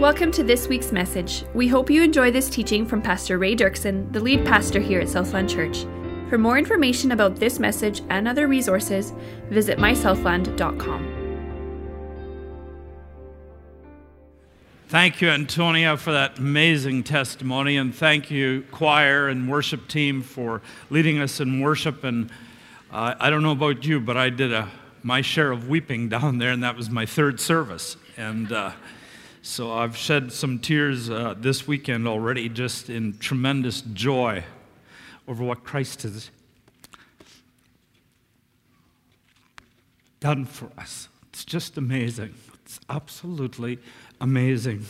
Welcome to this week's message. We hope you enjoy this teaching from Pastor Ray Dirksen, the lead pastor here at Southland Church. For more information about this message and other resources, visit mysouthland.com. Thank you, Antonia, for that amazing testimony, and thank you, choir and worship team, for leading us in worship. And uh, I don't know about you, but I did a, my share of weeping down there, and that was my third service. And uh, so I've shed some tears uh, this weekend already, just in tremendous joy over what Christ has done for us. It's just amazing. It's absolutely amazing.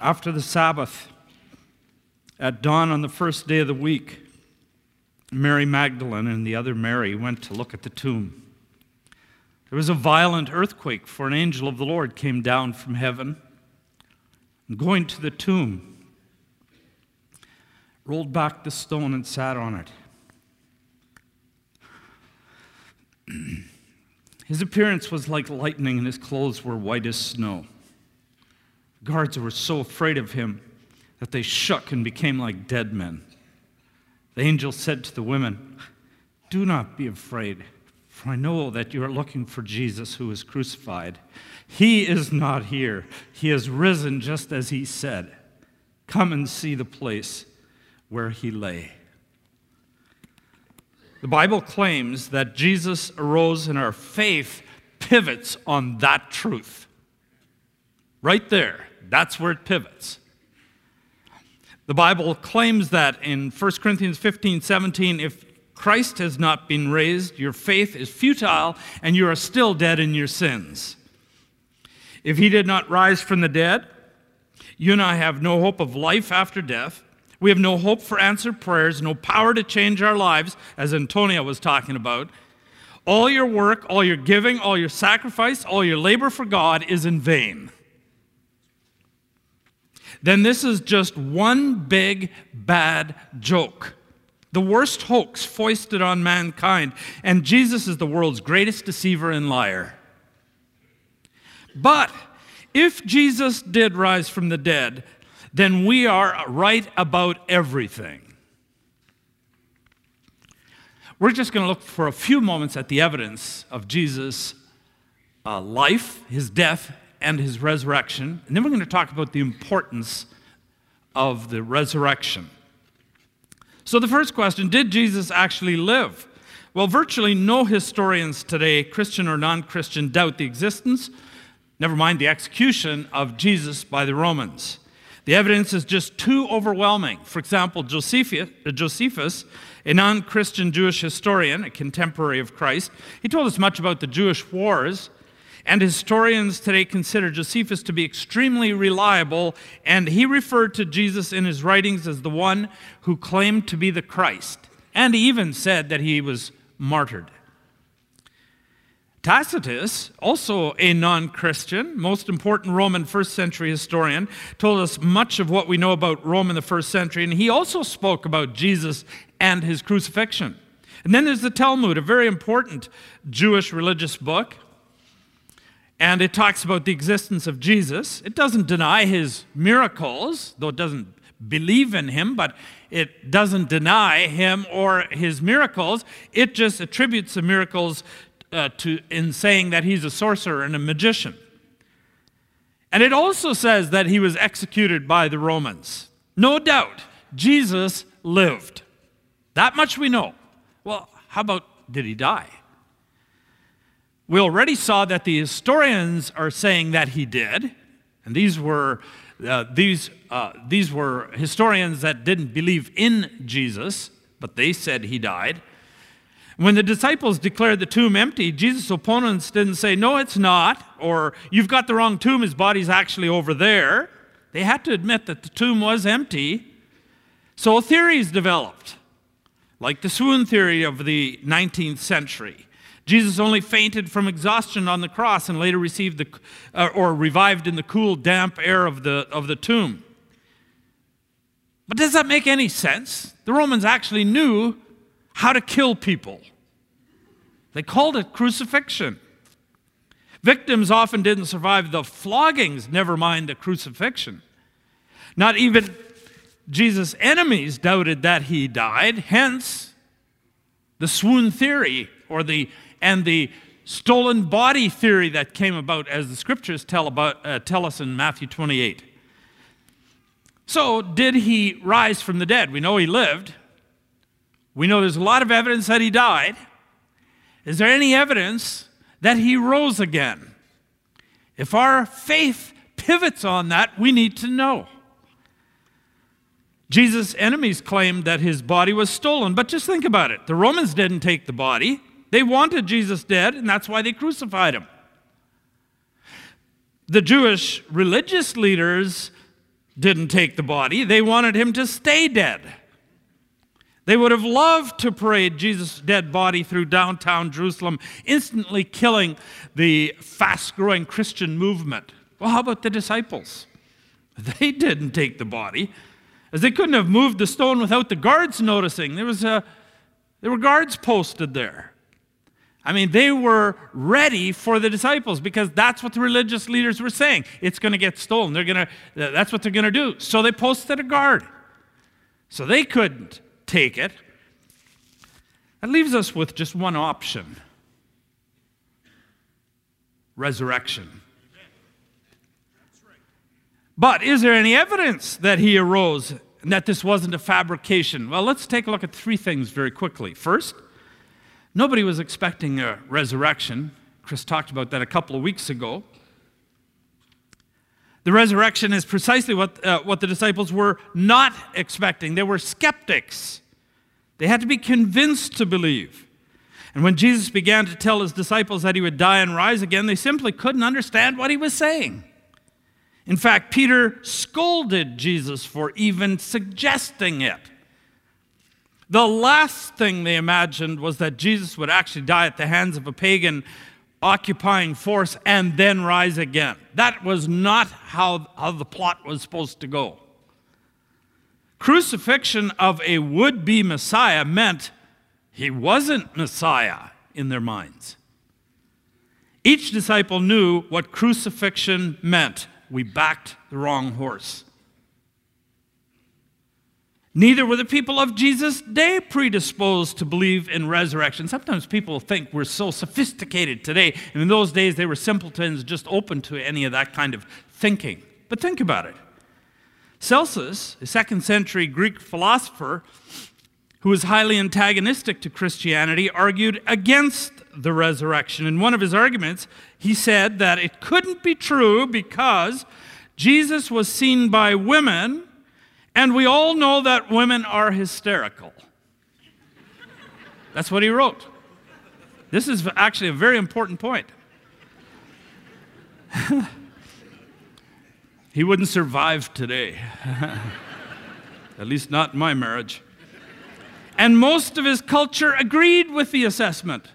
After the Sabbath, at dawn on the first day of the week, Mary Magdalene and the other Mary went to look at the tomb. There was a violent earthquake, for an angel of the Lord came down from heaven and going to the tomb, rolled back the stone and sat on it. His appearance was like lightning, and his clothes were white as snow. Guards were so afraid of him that they shook and became like dead men. The angel said to the women, Do not be afraid. For I know that you are looking for Jesus who was crucified. He is not here. He has risen just as he said. Come and see the place where he lay. The Bible claims that Jesus arose and our faith pivots on that truth. Right there, that's where it pivots. The Bible claims that in 1 Corinthians 15 17, if Christ has not been raised, your faith is futile, and you are still dead in your sins. If he did not rise from the dead, you and I have no hope of life after death. We have no hope for answered prayers, no power to change our lives, as Antonia was talking about. All your work, all your giving, all your sacrifice, all your labor for God is in vain. Then this is just one big bad joke the worst hoax foisted on mankind, and Jesus is the world's greatest deceiver and liar. But if Jesus did rise from the dead, then we are right about everything. We're just going to look for a few moments at the evidence of Jesus' uh, life, his death, and his resurrection, and then we're going to talk about the importance of the resurrection. So, the first question did Jesus actually live? Well, virtually no historians today, Christian or non Christian, doubt the existence, never mind the execution, of Jesus by the Romans. The evidence is just too overwhelming. For example, uh, Josephus, a non Christian Jewish historian, a contemporary of Christ, he told us much about the Jewish wars and historians today consider Josephus to be extremely reliable, and he referred to Jesus in his writings as the one who claimed to be the Christ, and even said that he was martyred. Tacitus, also a non Christian, most important Roman first century historian, told us much of what we know about Rome in the first century, and he also spoke about Jesus and his crucifixion. And then there's the Talmud, a very important Jewish religious book. And it talks about the existence of Jesus. It doesn't deny his miracles, though it doesn't believe in him, but it doesn't deny him or his miracles. It just attributes the miracles uh, to, in saying that he's a sorcerer and a magician. And it also says that he was executed by the Romans. No doubt, Jesus lived. That much we know. Well, how about did he die? We already saw that the historians are saying that he did, and these were, uh, these, uh, these were historians that didn't believe in Jesus, but they said he died. When the disciples declared the tomb empty, Jesus' opponents didn't say, No, it's not, or you've got the wrong tomb, his body's actually over there. They had to admit that the tomb was empty. So theories developed, like the swoon theory of the 19th century. Jesus only fainted from exhaustion on the cross and later received the, uh, or revived in the cool, damp air of the, of the tomb. But does that make any sense? The Romans actually knew how to kill people. They called it crucifixion. Victims often didn't survive the floggings, never mind the crucifixion. Not even Jesus' enemies doubted that he died, hence the swoon theory or the and the stolen body theory that came about as the scriptures tell about uh, tell us in Matthew 28. So, did he rise from the dead? We know he lived. We know there's a lot of evidence that he died. Is there any evidence that he rose again? If our faith pivots on that, we need to know. Jesus' enemies claimed that his body was stolen, but just think about it. The Romans didn't take the body, they wanted Jesus dead, and that's why they crucified him. The Jewish religious leaders didn't take the body, they wanted him to stay dead. They would have loved to parade Jesus' dead body through downtown Jerusalem, instantly killing the fast growing Christian movement. Well, how about the disciples? They didn't take the body, as they couldn't have moved the stone without the guards noticing. There, was a, there were guards posted there. I mean, they were ready for the disciples because that's what the religious leaders were saying. It's going to get stolen. They're going to, that's what they're going to do. So they posted a guard. So they couldn't take it. That leaves us with just one option resurrection. But is there any evidence that he arose and that this wasn't a fabrication? Well, let's take a look at three things very quickly. First, nobody was expecting a resurrection. Chris talked about that a couple of weeks ago. The resurrection is precisely what, uh, what the disciples were not expecting. They were skeptics. They had to be convinced to believe. And when Jesus began to tell his disciples that he would die and rise again, they simply couldn't understand what he was saying. In fact, Peter scolded Jesus for even suggesting it. The last thing they imagined was that Jesus would actually die at the hands of a pagan occupying force and then rise again. That was not how, how the plot was supposed to go. Crucifixion of a would be Messiah meant he wasn't Messiah in their minds. Each disciple knew what crucifixion meant. We backed the wrong horse. Neither were the people of Jesus' day predisposed to believe in resurrection. Sometimes people think we're so sophisticated today, and in those days they were simpletons just open to any of that kind of thinking. But think about it. Celsus, a second century Greek philosopher who was highly antagonistic to Christianity, argued against the resurrection. In one of his arguments, he said that it couldn't be true because Jesus was seen by women, and we all know that women are hysterical. That's what he wrote. This is actually a very important point. He wouldn't survive today. At least not my marriage. And most of his culture agreed with the assessment.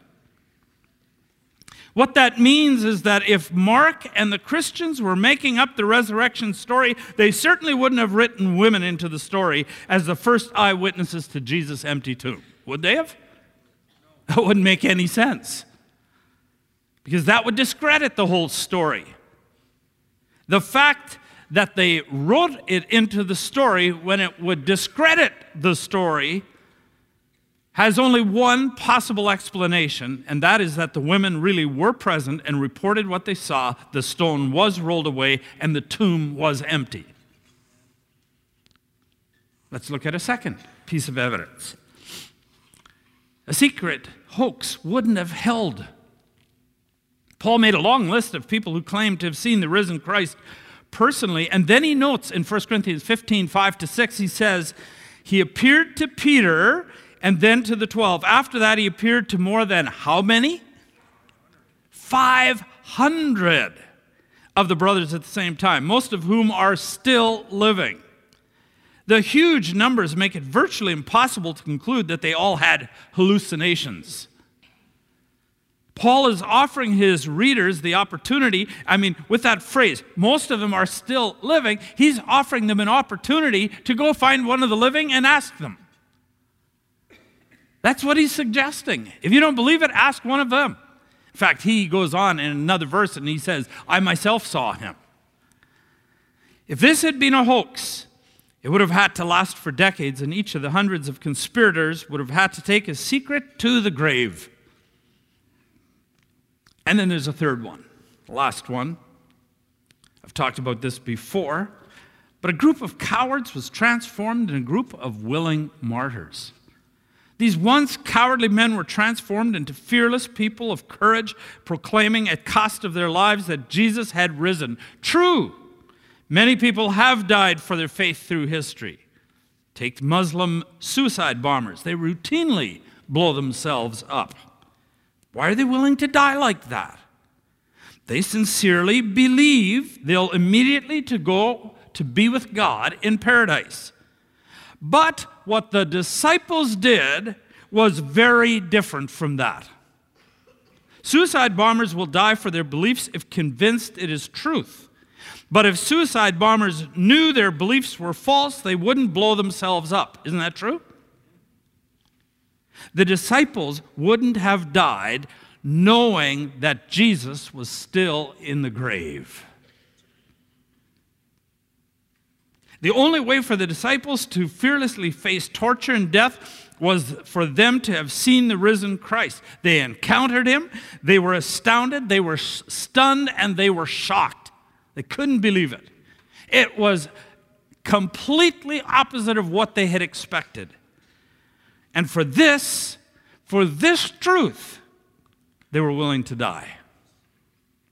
What that means is that if Mark and the Christians were making up the resurrection story, they certainly wouldn't have written women into the story as the first eyewitnesses to Jesus' empty tomb. Would they have? That wouldn't make any sense. Because that would discredit the whole story. The fact that they wrote it into the story when it would discredit the story has only one possible explanation, and that is that the women really were present and reported what they saw. The stone was rolled away, and the tomb was empty. Let's look at a second piece of evidence. A secret hoax wouldn't have held. Paul made a long list of people who claimed to have seen the risen Christ personally. And then he notes in 1 Corinthians 15 5 to 6, he says, He appeared to Peter and then to the 12. After that, he appeared to more than how many? 500 of the brothers at the same time, most of whom are still living. The huge numbers make it virtually impossible to conclude that they all had hallucinations. Paul is offering his readers the opportunity. I mean, with that phrase, most of them are still living, he's offering them an opportunity to go find one of the living and ask them. That's what he's suggesting. If you don't believe it, ask one of them. In fact, he goes on in another verse and he says, I myself saw him. If this had been a hoax, it would have had to last for decades, and each of the hundreds of conspirators would have had to take his secret to the grave. And then there's a third one, the last one. I've talked about this before, but a group of cowards was transformed in a group of willing martyrs. These once cowardly men were transformed into fearless people of courage, proclaiming at cost of their lives that Jesus had risen. True, Many people have died for their faith through history. Take Muslim suicide bombers, they routinely blow themselves up. Why are they willing to die like that? They sincerely believe they'll immediately to go to be with God in paradise. But what the disciples did was very different from that. Suicide bombers will die for their beliefs if convinced it is truth. But if suicide bombers knew their beliefs were false, they wouldn't blow themselves up. Isn't that true? The disciples wouldn't have died knowing that Jesus was still in the grave. The only way for the disciples to fearlessly face torture and death was for them to have seen the risen Christ. They encountered him, they were astounded, they were stunned, and they were shocked. They couldn't believe it. It was completely opposite of what they had expected. And for this, for this truth, they were willing to die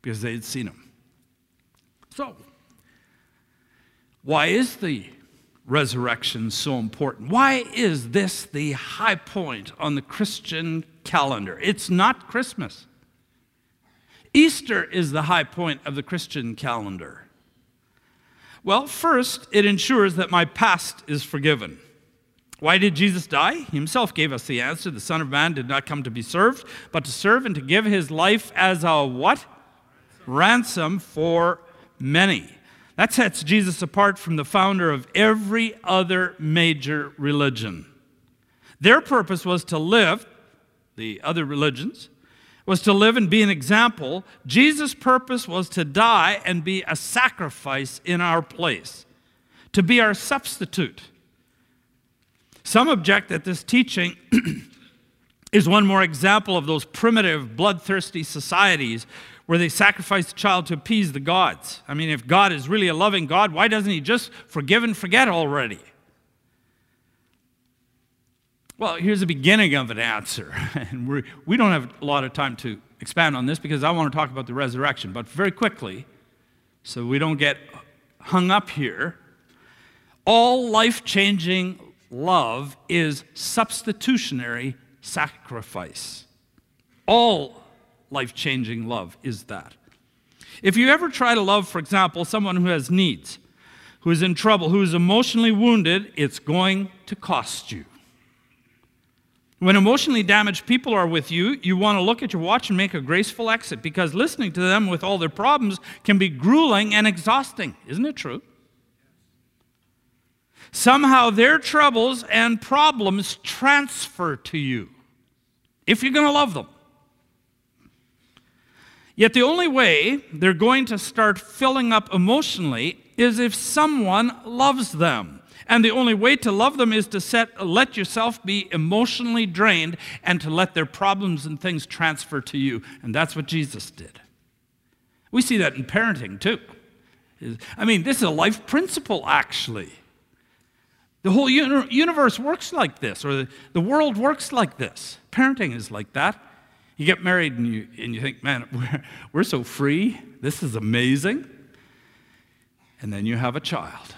because they had seen him. So, why is the resurrection so important? Why is this the high point on the Christian calendar? It's not Christmas. Easter is the high point of the Christian calendar. Well, first, it ensures that my past is forgiven. Why did Jesus die? He himself gave us the answer. The Son of Man did not come to be served, but to serve and to give his life as a what? Ransom for many. That sets Jesus apart from the founder of every other major religion. Their purpose was to live, the other religions, was to live and be an example. Jesus' purpose was to die and be a sacrifice in our place, to be our substitute. Some object that this teaching is one more example of those primitive, bloodthirsty societies where they sacrifice a child to appease the gods. I mean, if God is really a loving God, why doesn't He just forgive and forget already? Well, here's the beginning of an answer. And we're, we do not have a lot of time to expand on this because I want to talk about the resurrection. But very quickly, so we don't get hung up here, all life changing love is substitutionary sacrifice. All life changing love is that. If you ever try to love, for example, someone who has needs, who is in trouble, who is emotionally wounded, it's going to cost you. When emotionally damaged people are with you, you want to look at your watch and make a graceful exit because listening to them with all their problems can be grueling and exhausting. Isn't it true? Somehow their troubles and problems transfer to you if you're going to love them. Yet the only way they're going to start filling up emotionally is if someone loves them. And the only way to love them is to set, let yourself be emotionally drained and to let their problems and things transfer to you. And that's what Jesus did. We see that in parenting too. I mean, this is a life principle, actually. The whole universe works like this, or the, world works like this. Parenting is like that. You get married and you, and you think, man, we're, we're so free. This is amazing. And then you have a child.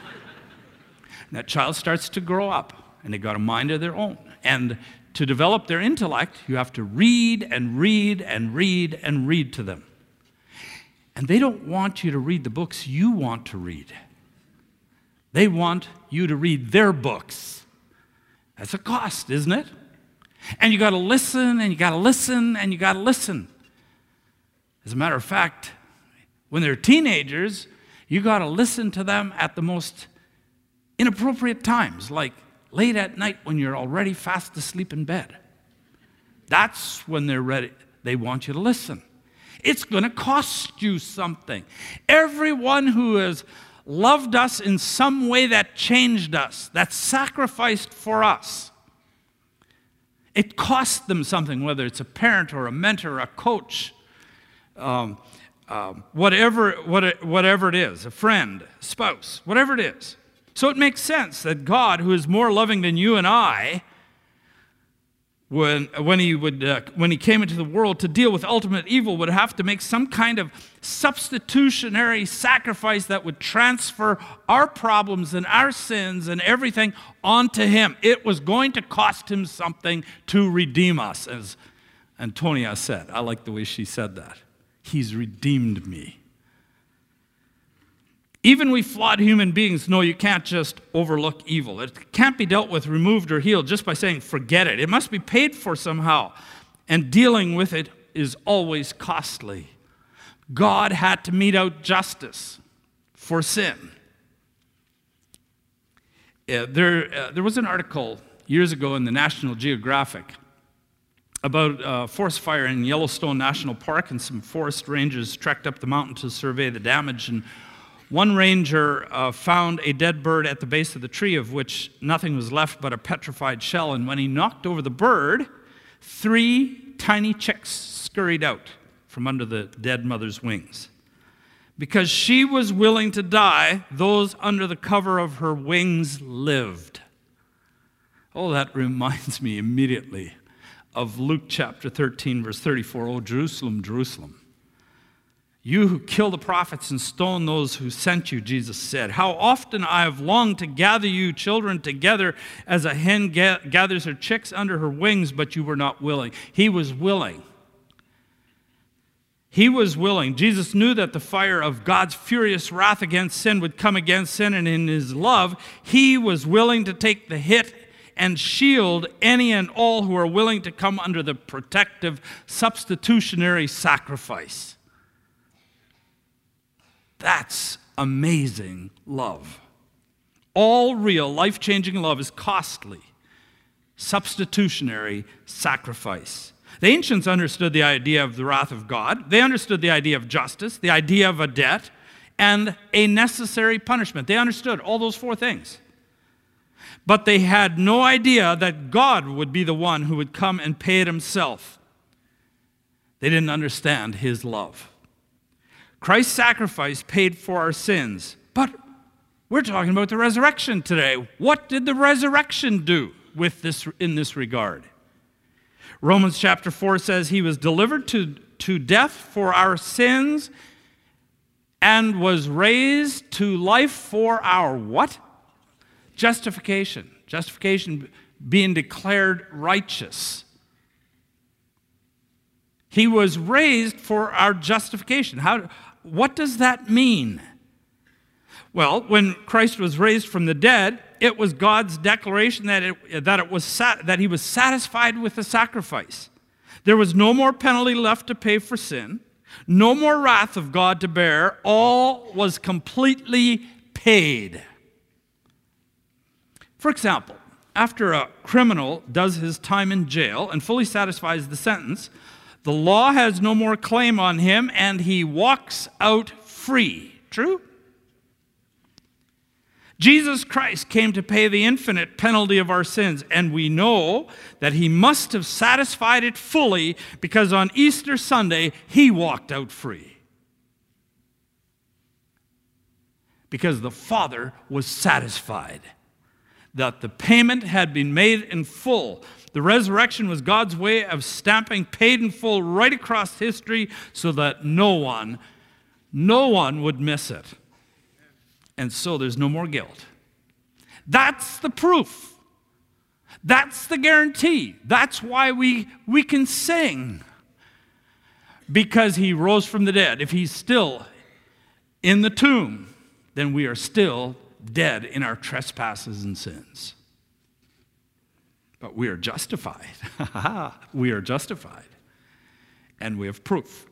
That child starts to grow up, and they've got a mind of their own. And to develop their intellect, you have to read and read and read and read to them. And they don't want you to read the books you want to read. They want you to read their books. That's a cost, isn't it? And you got to listen and you got to listen and you got to listen. As a matter of fact, when they're teenagers, you got to listen to them at the most inappropriate times, like late at night when you're already fast asleep in bed. That's when they're ready. they want you to listen. It's going to cost you something. Everyone who has loved us in some way that changed us, that sacrificed for us, it cost them something, whether it's a parent or a mentor, or a coach, um, um, whatever, what, whatever it is, a friend, spouse, whatever it is. So it makes sense that God, who is more loving than you and I, when, when, he would, uh, when he came into the world to deal with ultimate evil, would have to make some kind of substitutionary sacrifice that would transfer our problems and our sins and everything onto him. It was going to cost him something to redeem us, as Antonia said. I like the way she said that. He's redeemed me. Even we flawed human beings know you can't just overlook evil. It can't be dealt with, removed, or healed just by saying, forget it. It must be paid for somehow. And dealing with it is always costly. God had to mete out justice for sin. Uh, there, uh, there was an article years ago in the National Geographic about a forest fire in Yellowstone National Park, and some forest rangers trekked up the mountain to survey the damage. And one ranger uh, found a dead bird at the base of the tree, of which nothing was left but a petrified shell. And when he knocked over the bird, three tiny chicks scurried out from under the dead mother's wings. Because she was willing to die, those under the cover of her wings lived. Oh, that reminds me immediately of Luke chapter 13, verse 34. Oh, Jerusalem, Jerusalem you who kill the prophets and stone those who sent you, Jesus said. How often I have longed to gather you children together as a hen gathers her chicks under her wings, but you were not willing. He was willing. He was willing. Jesus knew that the fire of God's furious wrath against sin would come against sin, and in his love, he was willing to take the hit and shield any and all who are willing to come under the protective substitutionary sacrifice. That's amazing love. All real, life changing love is costly, substitutionary sacrifice. The ancients understood the idea of the wrath of God, they understood the idea of justice, the idea of a debt, and a necessary punishment. They understood all those four things. But they had no idea that God would be the one who would come and pay it himself. They didn't understand his love. Christ's sacrifice paid for our sins. But we're talking about the resurrection today. What did the resurrection do with this in this regard? Romans chapter 4 says he was delivered to, to death for our sins and was raised to life for our what? Justification. Justification being declared righteous. He was raised for our justification. How, what does that mean? Well, when Christ was raised from the dead, it was God's declaration that, it, that, it was that he was satisfied with the sacrifice. There was no more penalty left to pay for sin, no more wrath of God to bear. All was completely paid. For example, after a criminal does his time in jail and fully satisfies the sentence, the law has no more claim on him, and he walks out free. True? Jesus Christ came to pay the infinite penalty of our sins, and we know that he must have satisfied it fully because on Easter Sunday he walked out free. Because the Father was satisfied that the payment had been made in full. The resurrection was God's way of stamping paid in full right across history so that no one, no one would miss it. And so there's no more guilt. That's the proof. That's the guarantee. That's why we, we can sing. Because he rose from the dead. If he's still in the tomb, then we are still dead in our trespasses and sins. But we are justified. we are justified. And we have proof.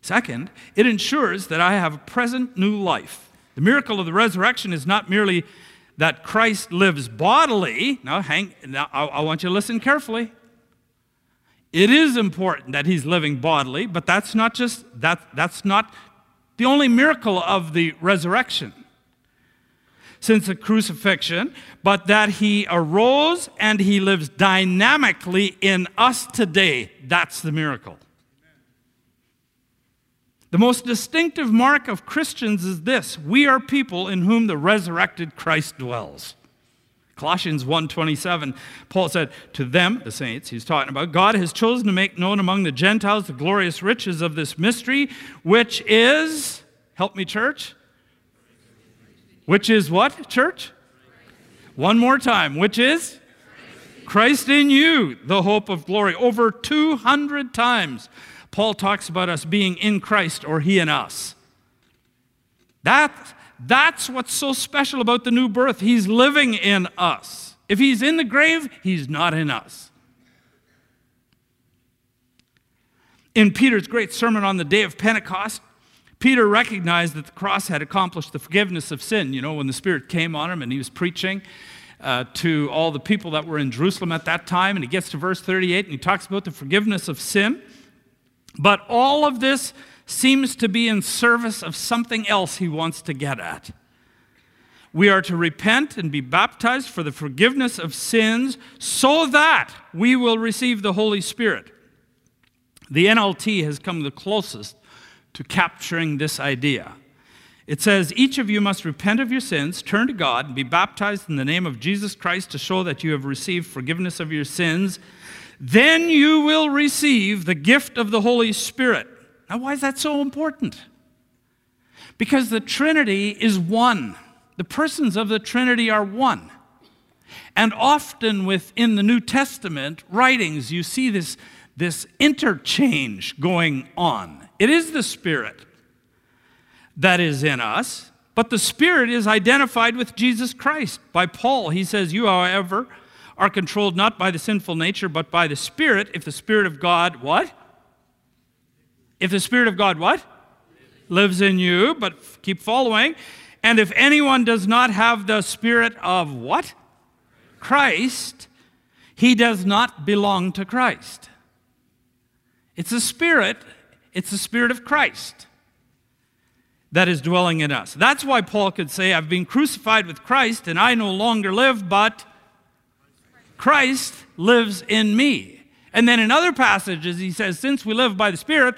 Second, it ensures that I have a present new life. The miracle of the resurrection is not merely that Christ lives bodily. Now, hang, now I, I want you to listen carefully. It is important that he's living bodily, but that's not just that that's not the only miracle of the resurrection since the crucifixion, but that he arose and he lives dynamically in us today. That's the miracle. The most distinctive mark of Christians is this we are people in whom the resurrected Christ dwells. Colossians 1:27 Paul said to them the saints he's talking about God has chosen to make known among the Gentiles the glorious riches of this mystery which is help me church which is what church one more time which is Christ in you the hope of glory over 200 times Paul talks about us being in Christ or he in us that that's what's so special about the new birth. He's living in us. If he's in the grave, he's not in us. In Peter's great sermon on the day of Pentecost, Peter recognized that the cross had accomplished the forgiveness of sin. You know, when the Spirit came on him and he was preaching uh, to all the people that were in Jerusalem at that time, and he gets to verse 38 and he talks about the forgiveness of sin. But all of this seems to be in service of something else he wants to get at. We are to repent and be baptized for the forgiveness of sins so that we will receive the Holy Spirit. The NLT has come the closest to capturing this idea. It says, Each of you must repent of your sins, turn to God, and be baptized in the name of Jesus Christ to show that you have received forgiveness of your sins. Then you will receive the gift of the Holy Spirit. Now, why is that so important? Because the Trinity is one. The persons of the Trinity are one. And often within the New Testament writings, you see this, this interchange going on. It is the Spirit that is in us, but the Spirit is identified with Jesus Christ. By Paul, he says, You, however, are controlled not by the sinful nature, but by the Spirit, if the Spirit of God, what? If the Spirit of God, what? Lives in you, but keep following. And if anyone does not have the Spirit of what? Christ, he does not belong to Christ. It's the Spirit, it's the Spirit of Christ that is dwelling in us. That's why Paul could say, I've been crucified with Christ, and I no longer live, but Christ lives in me. And then in other passages, he says, Since we live by the Spirit,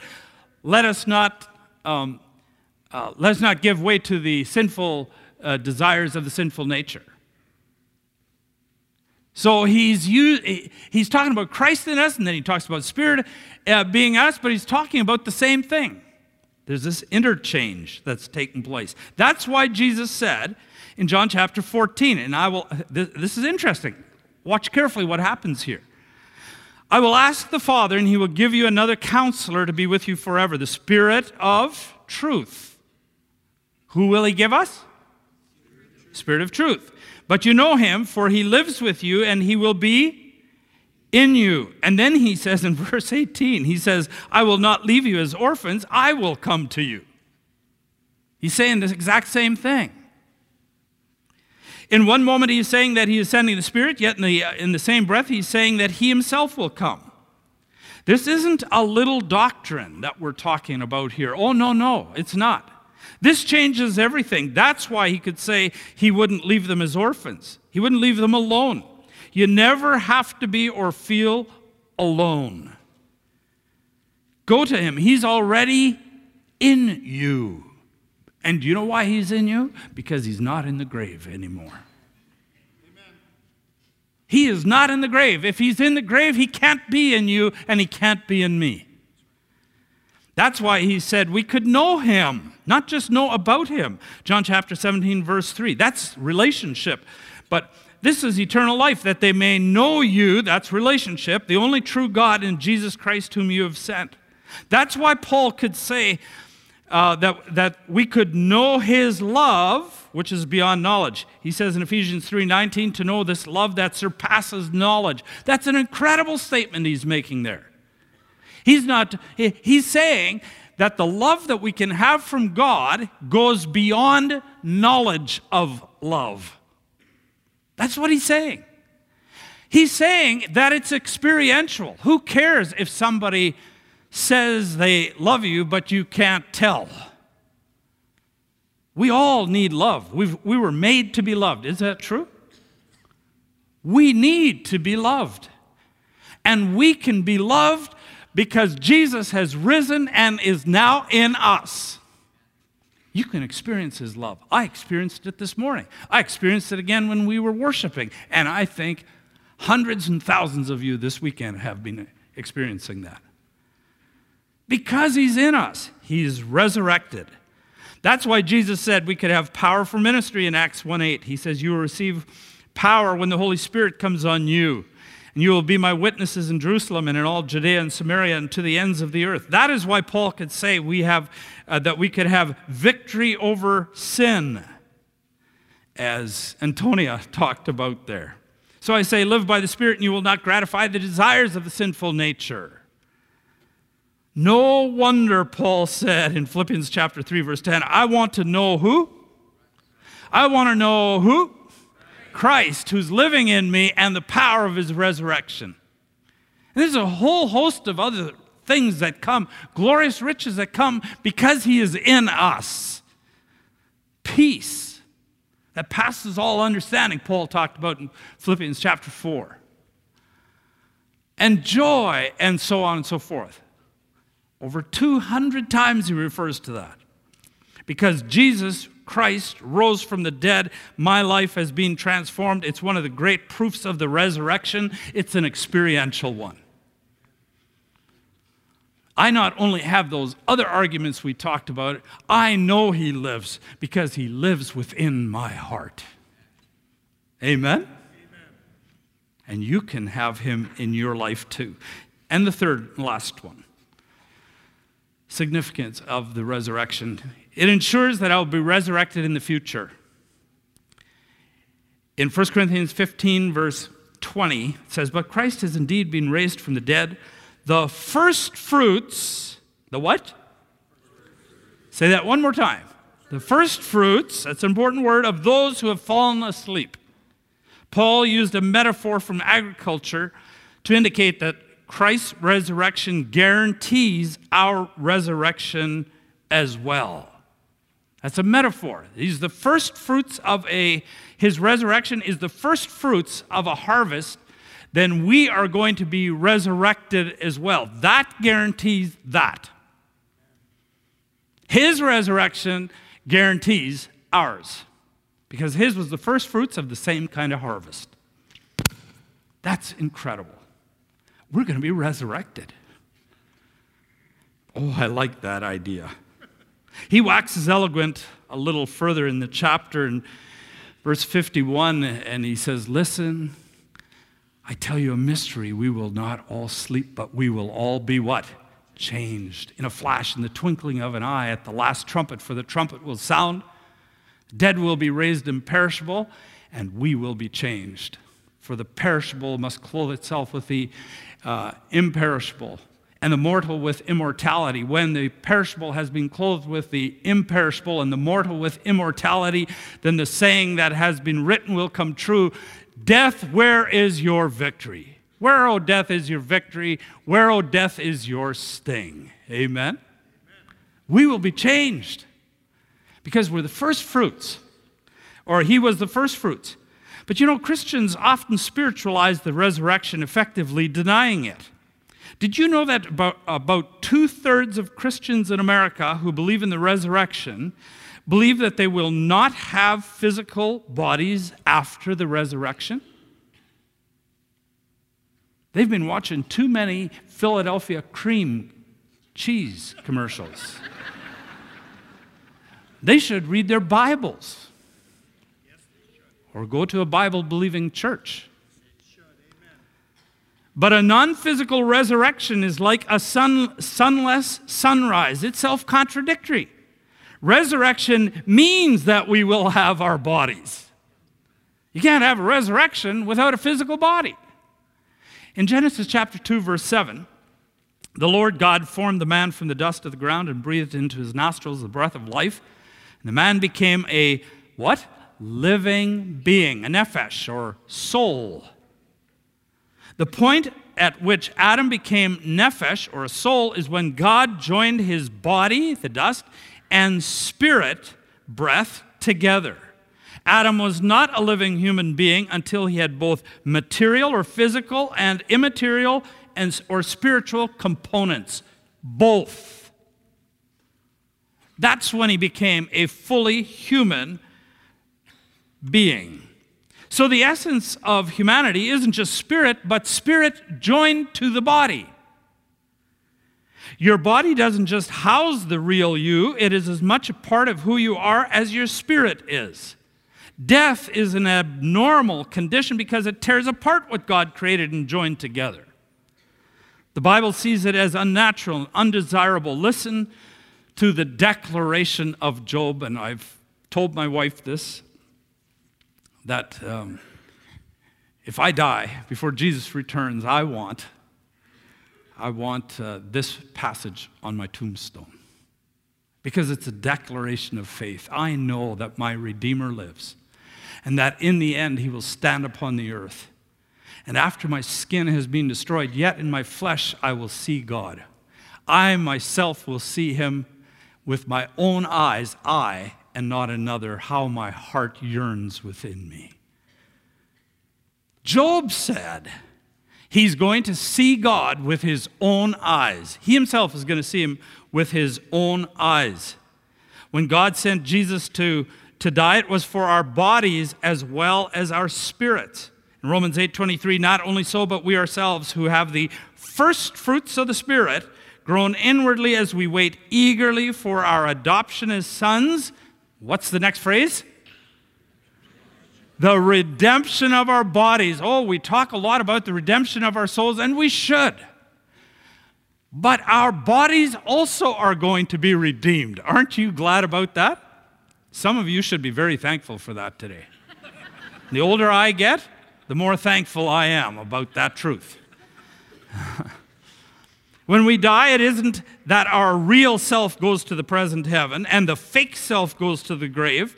let us not, um, uh, let us not give way to the sinful uh, desires of the sinful nature. So he's, he's talking about Christ in us, and then he talks about Spirit uh, being us, but he's talking about the same thing. There's this interchange that's taking place. That's why Jesus said in John chapter 14, and I will, this, this is interesting. Watch carefully what happens here. I will ask the Father, and he will give you another counselor to be with you forever, the Spirit of truth. Who will he give us? Spirit of truth. But you know him, for he lives with you, and he will be in you. And then he says in verse 18, he says, I will not leave you as orphans, I will come to you. He's saying the exact same thing. In one moment, he's saying that he is sending the Spirit, yet in the, in the same breath, he's saying that he himself will come. This isn't a little doctrine that we're talking about here. Oh, no, no, it's not. This changes everything. That's why he could say he wouldn't leave them as orphans, he wouldn't leave them alone. You never have to be or feel alone. Go to him, he's already in you. And do you know why he's in you? Because he's not in the grave anymore. He is not in the grave. If he's in the grave, he can't be in you and he can't be in me. That's why he said we could know him, not just know about him. John chapter 17, verse 3. That's relationship. But this is eternal life, that they may know you, that's relationship, the only true God in Jesus Christ whom you have sent. That's why Paul could say, uh, that, that we could know his love, which is beyond knowledge. He says in Ephesians 3:19 to know this love that surpasses knowledge. That's an incredible statement he's making there. He's not he's saying that the love that we can have from God goes beyond knowledge of love. That's what he's saying. He's saying that it's experiential. Who cares if somebody says they love you, but you can't tell? We all need love. We've, we were made to be loved. Is that true? We need to be loved. And we can be loved because Jesus has risen and is now in us. You can experience his love. I experienced it this morning. I experienced it again when we were worshiping. And I think hundreds and thousands of you this weekend have been experiencing that. Because he's in us, he's resurrected. That's why Jesus said we could have power for ministry in Acts 1 8. He says, You will receive power when the Holy Spirit comes on you. And you will be my witnesses in Jerusalem and in all Judea and Samaria and to the ends of the earth. That is why Paul could say we have, uh, that we could have victory over sin, as Antonia talked about there. So I say, live by the Spirit, and you will not gratify the desires of the sinful nature. No wonder Paul said in Philippians chapter 3, verse 10, I want to know who? I want to know who? Christ who's living in me and the power of his resurrection. And there's a whole host of other things that come, glorious riches that come because he is in us. Peace that passes all understanding, Paul talked about in Philippians chapter 4. And joy, and so on and so forth. Over 200 times he refers to that. Because Jesus Christ rose from the dead, my life has been transformed. It's one of the great proofs of the resurrection, it's an experiential one. I not only have those other arguments we talked about, I know He lives because He lives within my heart. Amen? Amen? And you can have Him in your life too. And the third, last one significance of the resurrection it ensures that I will be resurrected in the future. In 1 Corinthians 15, verse 20, it says, But Christ has indeed been raised from the dead, the first fruits, the what? Say that one more time. The first fruits, that's an important word, of those who have fallen asleep. Paul used a metaphor from agriculture to indicate that Christ's resurrection guarantees our resurrection as well. That's a metaphor. He's the first fruits of a, his resurrection is the first fruits of a harvest. Then we are going to be resurrected as well. That guarantees that. His resurrection guarantees ours because his was the first fruits of the same kind of harvest. That's incredible. We're going to be resurrected. Oh, I like that idea. He waxes eloquent a little further in the chapter in verse 51, and he says, Listen, I tell you a mystery. We will not all sleep, but we will all be what? Changed in a flash, in the twinkling of an eye, at the last trumpet, for the trumpet will sound. Dead will be raised imperishable, and we will be changed. For the perishable must clothe itself with the uh, imperishable and the mortal with immortality. When the perishable has been clothed with the imperishable and the mortal with immortality, then the saying that has been written will come true Death, where is your victory? Where, O oh, death, is your victory? Where, O oh, death, is your sting? Amen? Amen? We will be changed because we're the first fruits, or He was the first fruits. But you know, Christians often spiritualize the resurrection, effectively denying it. Did you know that about, about two thirds of Christians in America who believe in the resurrection believe that they will not have physical bodies after the resurrection? They've been watching too many Philadelphia cream cheese commercials. they should read their Bibles or go to a Bible believing church. But a non physical resurrection is like a sun, sunless sunrise, it's self contradictory. Resurrection means that we will have our bodies. You can't have a resurrection without a physical body. In Genesis chapter 2, verse 7, the Lord God formed the man from the dust of the ground and breathed into his nostrils the breath of life. And the man became a what? Living being, a nephesh or soul. The point at which Adam became nephesh, or a soul, is when God joined his body, the dust, and spirit, breath, together. Adam was not a living human being until he had both material or physical and immaterial and, or spiritual components, both. That's when he became a fully human being. So the essence of humanity isn't just spirit, but spirit joined to the body. Your body doesn't just house the real you, it is as much a part of who you are as your spirit is. Death is an abnormal condition because it tears apart what God created and joined together. The Bible sees it as unnatural and undesirable. Listen to the declaration of Job, and I've told my wife this that um, if I die before Jesus returns, I want, I want uh, this passage on my tombstone because it's a declaration of faith. I know that my Redeemer lives and that in the end he will stand upon the earth. And after my skin has been destroyed, yet in my flesh I will see God. I myself will see him with my own eyes, I and not another, how my heart yearns within me. Job said he's going to see God with his own eyes. He himself is going to see him with his own eyes. When God sent Jesus to, to die, it was for our bodies as well as our spirits. In Romans 8:23, not only so, but we ourselves who have the first fruits of the Spirit groan inwardly as we wait eagerly for our adoption as sons. What's the next phrase? The redemption of our bodies. Oh, we talk a lot about the redemption of our souls, and we should. But our bodies also are going to be redeemed. Aren't you glad about that? Some of you should be very thankful for that today. the older I get, the more thankful I am about that truth. when we die, it isn't that our real self goes to the present heaven and the fake self goes to the grave.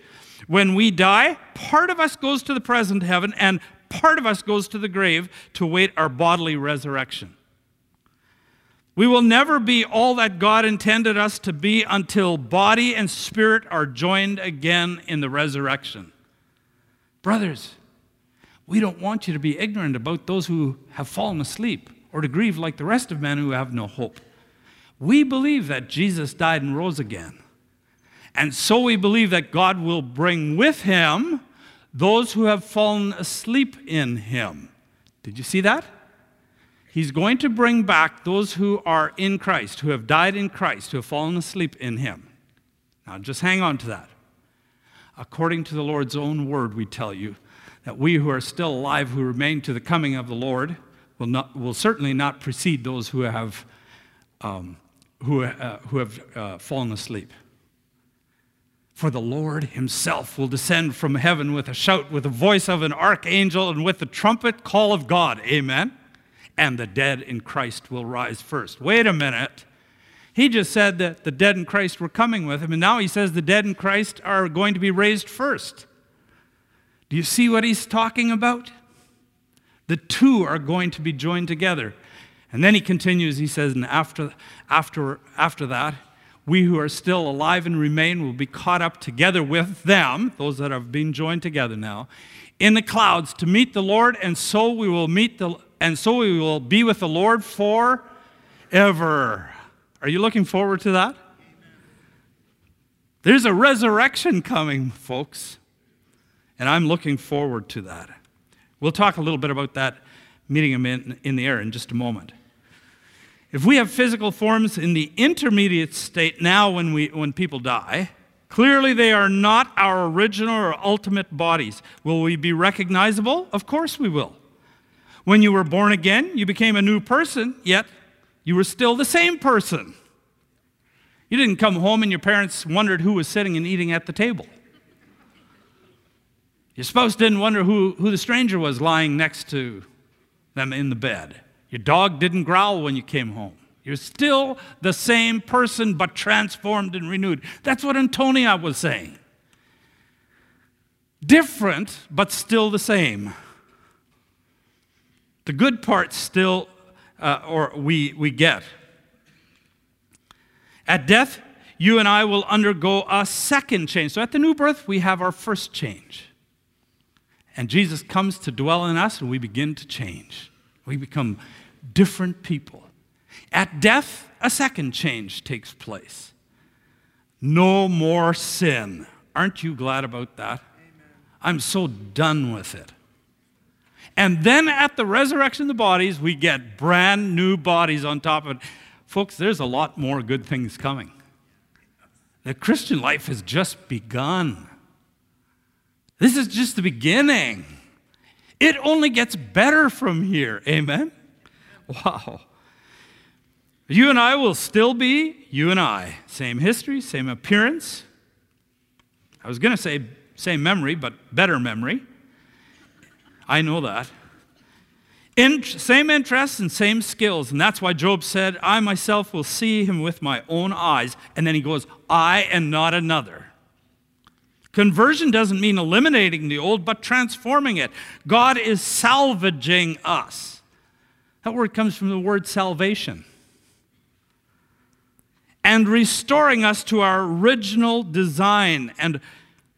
When we die, part of us goes to the present heaven and part of us goes to the grave to wait our bodily resurrection. We will never be all that God intended us to be until body and spirit are joined again in the resurrection. Brothers, we don't want you to be ignorant about those who have fallen asleep or to grieve like the rest of men who have no hope. We believe that Jesus died and rose again. And so we believe that God will bring with him those who have fallen asleep in him. Did you see that? He's going to bring back those who are in Christ, who have died in Christ, who have fallen asleep in him. Now, just hang on to that. According to the Lord's own word, we tell you that we who are still alive, who remain to the coming of the Lord, will, not, will certainly not precede those who have, um, who, uh, who have uh, fallen asleep. For the Lord himself will descend from heaven with a shout, with the voice of an archangel, and with the trumpet call of God. Amen. And the dead in Christ will rise first. Wait a minute. He just said that the dead in Christ were coming with him, and now he says the dead in Christ are going to be raised first. Do you see what he's talking about? The two are going to be joined together. And then he continues, he says, and after, after, after that, we who are still alive and remain will be caught up together with them, those that have been joined together now, in the clouds to meet the Lord, and so we will meet the and so we will be with the Lord forever. Are you looking forward to that? There's a resurrection coming, folks, and I'm looking forward to that. We'll talk a little bit about that meeting him in, in the air in just a moment. If we have physical forms in the intermediate state now when, we, when people die, clearly they are not our original or ultimate bodies. Will we be recognizable? Of course we will. When you were born again, you became a new person, yet you were still the same person. You didn't come home and your parents wondered who was sitting and eating at the table. Your spouse didn't wonder who, who the stranger was lying next to them in the bed. Your dog didn't growl when you came home. You're still the same person, but transformed and renewed. That's what Antonia was saying. Different, but still the same. The good part still, uh, or we, we get. At death, you and I will undergo a second change. So at the new birth, we have our first change. And Jesus comes to dwell in us, and we begin to change. We become different people. At death, a second change takes place. No more sin. Aren't you glad about that? Amen. I'm so done with it. And then at the resurrection of the bodies, we get brand new bodies on top of it. Folks, there's a lot more good things coming. The Christian life has just begun. This is just the beginning. It only gets better from here. Amen? Wow. You and I will still be you and I. Same history, same appearance. I was going to say same memory, but better memory. I know that. In, same interests and same skills. And that's why Job said, I myself will see him with my own eyes. And then he goes, I and not another. Conversion doesn't mean eliminating the old, but transforming it. God is salvaging us. That word comes from the word salvation. And restoring us to our original design and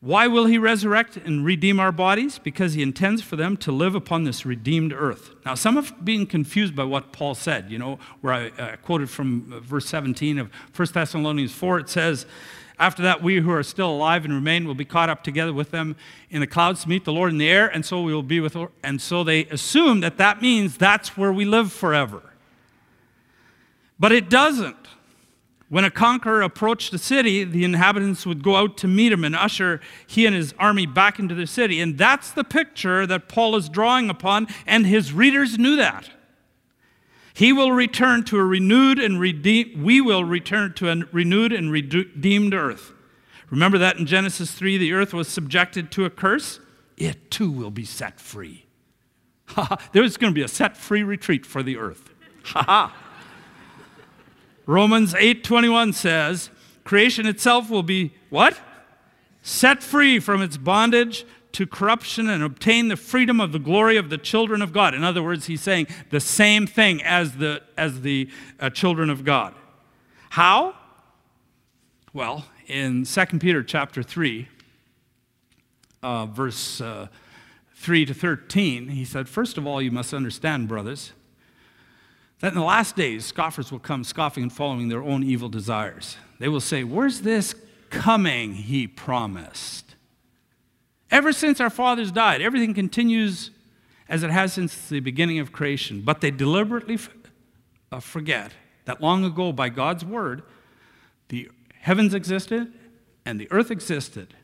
why will he resurrect and redeem our bodies? Because he intends for them to live upon this redeemed earth. Now, some have been confused by what Paul said, you know, where I uh, quoted from uh, verse 17 of 1 Thessalonians 4. It says, After that, we who are still alive and remain will be caught up together with them in the clouds to meet the Lord in the air, and so we will be with Lord. And so they assume that that means that's where we live forever. But it doesn't. When a conqueror approached a city, the inhabitants would go out to meet him and usher he and his army back into the city. And that's the picture that Paul is drawing upon, and his readers knew that. He will return to a renewed and redeemed, we will return to a renewed and redeemed earth. Remember that in Genesis 3, the earth was subjected to a curse? It too will be set free. There's going to be a set free retreat for the earth. Ha ha. Romans 8:21 says, creation itself will be what? Set free from its bondage to corruption and obtain the freedom of the glory of the children of God. In other words, he's saying the same thing as the, as the uh, children of God. How? Well, in 2 Peter chapter 3, uh, verse uh, 3 to 13, he said, First of all, you must understand, brothers, that in the last days, scoffers will come scoffing and following their own evil desires. They will say, Where's this coming he promised? Ever since our fathers died, everything continues as it has since the beginning of creation. But they deliberately uh, forget that long ago, by God's word, the heavens existed and the earth existed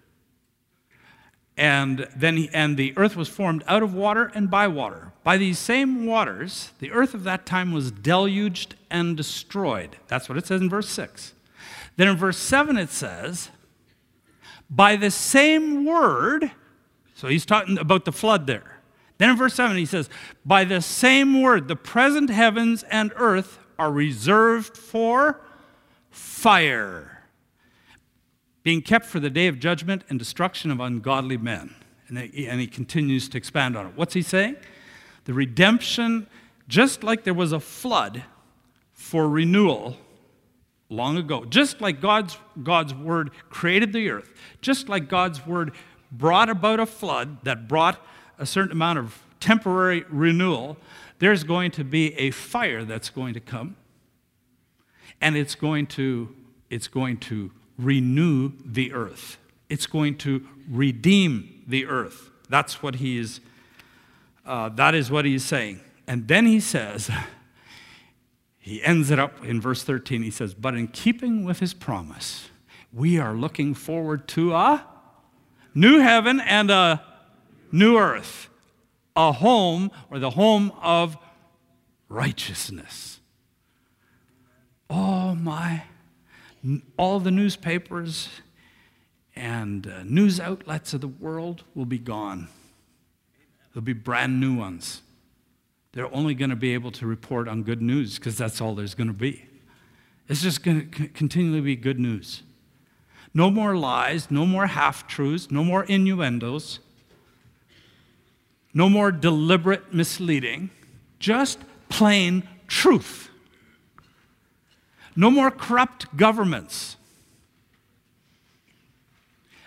and then he, and the earth was formed out of water and by water. By these same waters the earth of that time was deluged and destroyed. That's what it says in verse 6 then in verse 7 it says by the same word so he's talking about the flood there. Then in verse 7 he says by the same word the present heavens and earth are reserved for fire being kept for the day of judgment and destruction of ungodly men. And he, and he continues to expand on it. What's he saying? The redemption, just like there was a flood for renewal long ago, just like God's, God's word created the earth, just like God's word brought about a flood that brought a certain amount of temporary renewal, there's going to be a fire that's going to come, and it's going to, it's going to renew the earth. It's going to redeem the earth. That's what he is, uh, that is what he's saying. And then he says, he ends it up in verse 13. He says, But in keeping with his promise, we are looking forward to a new heaven and a new earth, a home or the home of righteousness. Oh my all the newspapers and uh, news outlets of the world will be gone. There'll be brand new ones. They're only going to be able to report on good news because that's all there's going to be. It's just going to continually be good news. No more lies, no more half truths, no more innuendos, no more deliberate misleading, Just plain truth. No more corrupt governments.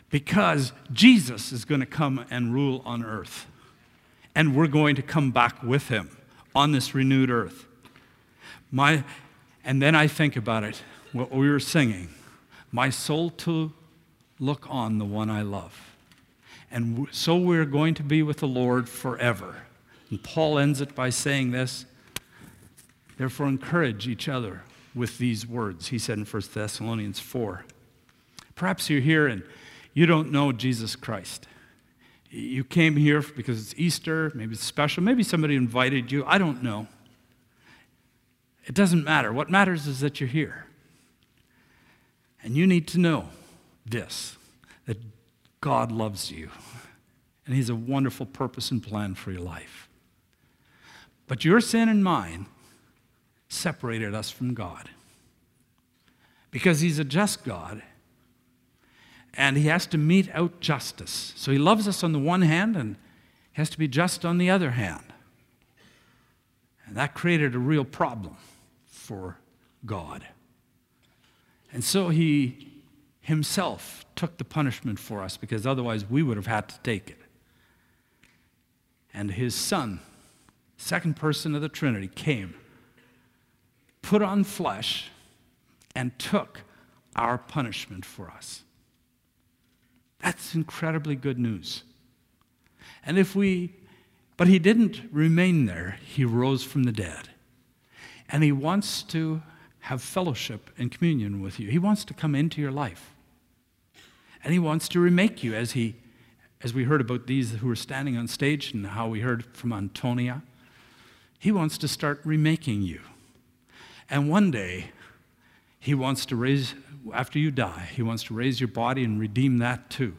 Because Jesus is going to come and rule on earth. And we're going to come back with him on this renewed earth. My, and then I think about it, what we were singing my soul to look on the one I love. And so we're going to be with the Lord forever. And Paul ends it by saying this Therefore, encourage each other with these words, he said in 1 Thessalonians 4. Perhaps you're here and you don't know Jesus Christ. You came here because it's Easter, maybe it's special, maybe somebody invited you. I don't know. It doesn't matter. What matters is that you're here. And you need to know this that God loves you, and He's a wonderful purpose and plan for your life. But your sin and mine separated us from God because He's a just God and He has to mete out justice. So He loves us on the one hand and He has to be just on the other hand. And that created a real problem for God. And so He Himself took the punishment for us because otherwise we would have had to take it. And his son, second person of the Trinity, came, put on flesh, and took our punishment for us. That's incredibly good news. And if we, but he didn't remain there, he rose from the dead. And he wants to have fellowship and communion with you. He wants to come into your life. And he wants to remake you as he as we heard about these who were standing on stage and how we heard from Antonia. He wants to start remaking you. And one day, he wants to raise, after you die, he wants to raise your body and redeem that too.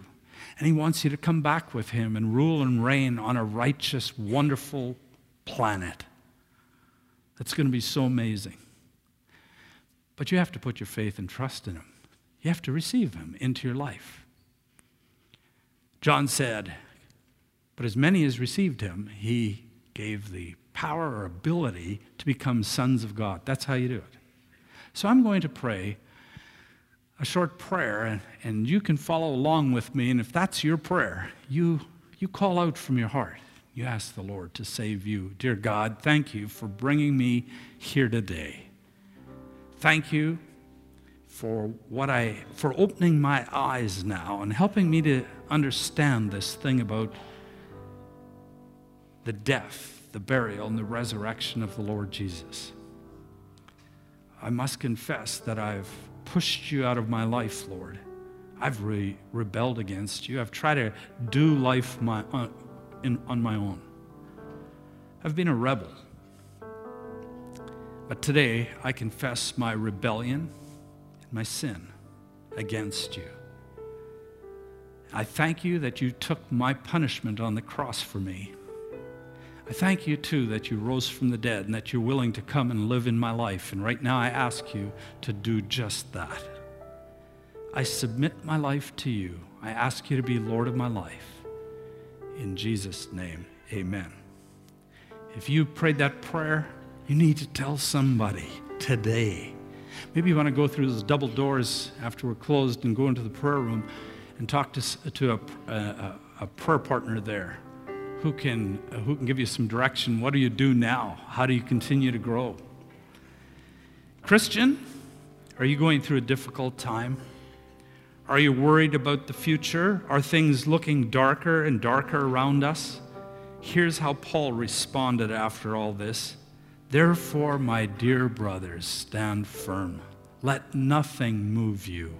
And he wants you to come back with him and rule and reign on a righteous, wonderful planet. That's going to be so amazing. But you have to put your faith and trust in him. You have to receive him into your life. John said, But as many as received him, he gave the power or ability to become sons of God. That's how you do it. So I'm going to pray a short prayer, and, and you can follow along with me. And if that's your prayer, you, you call out from your heart. You ask the Lord to save you. Dear God, thank you for bringing me here today. Thank you for what I for opening my eyes now and helping me to understand this thing about the death, the burial, and the resurrection of the Lord Jesus. I must confess that I've pushed you out of my life, Lord. I've re- rebelled against you. I've tried to do life my, uh, in, on my own. I've been a rebel. But today I confess my rebellion and my sin against you. I thank you that you took my punishment on the cross for me. I thank you too that you rose from the dead and that you're willing to come and live in my life. And right now I ask you to do just that. I submit my life to you. I ask you to be Lord of my life. In Jesus' name, amen. If you prayed that prayer, you need to tell somebody today. Maybe you want to go through those double doors after we're closed and go into the prayer room and talk to, to a, a, a prayer partner there who can, uh, who can give you some direction. What do you do now? How do you continue to grow? Christian, are you going through a difficult time? Are you worried about the future? Are things looking darker and darker around us? Here's how Paul responded after all this. Therefore, my dear brothers, stand firm. Let nothing move you.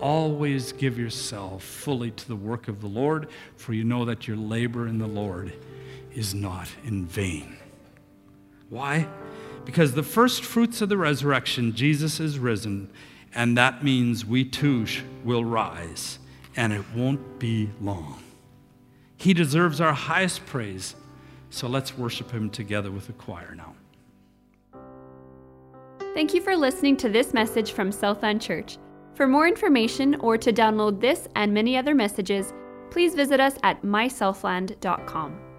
Always give yourself fully to the work of the Lord, for you know that your labor in the Lord is not in vain. Why? Because the first fruits of the resurrection, Jesus is risen, and that means we too will rise, and it won't be long. He deserves our highest praise, so let's worship him together with the choir now. Thank you for listening to this message from Southland Church. For more information or to download this and many other messages, please visit us at mysouthland.com.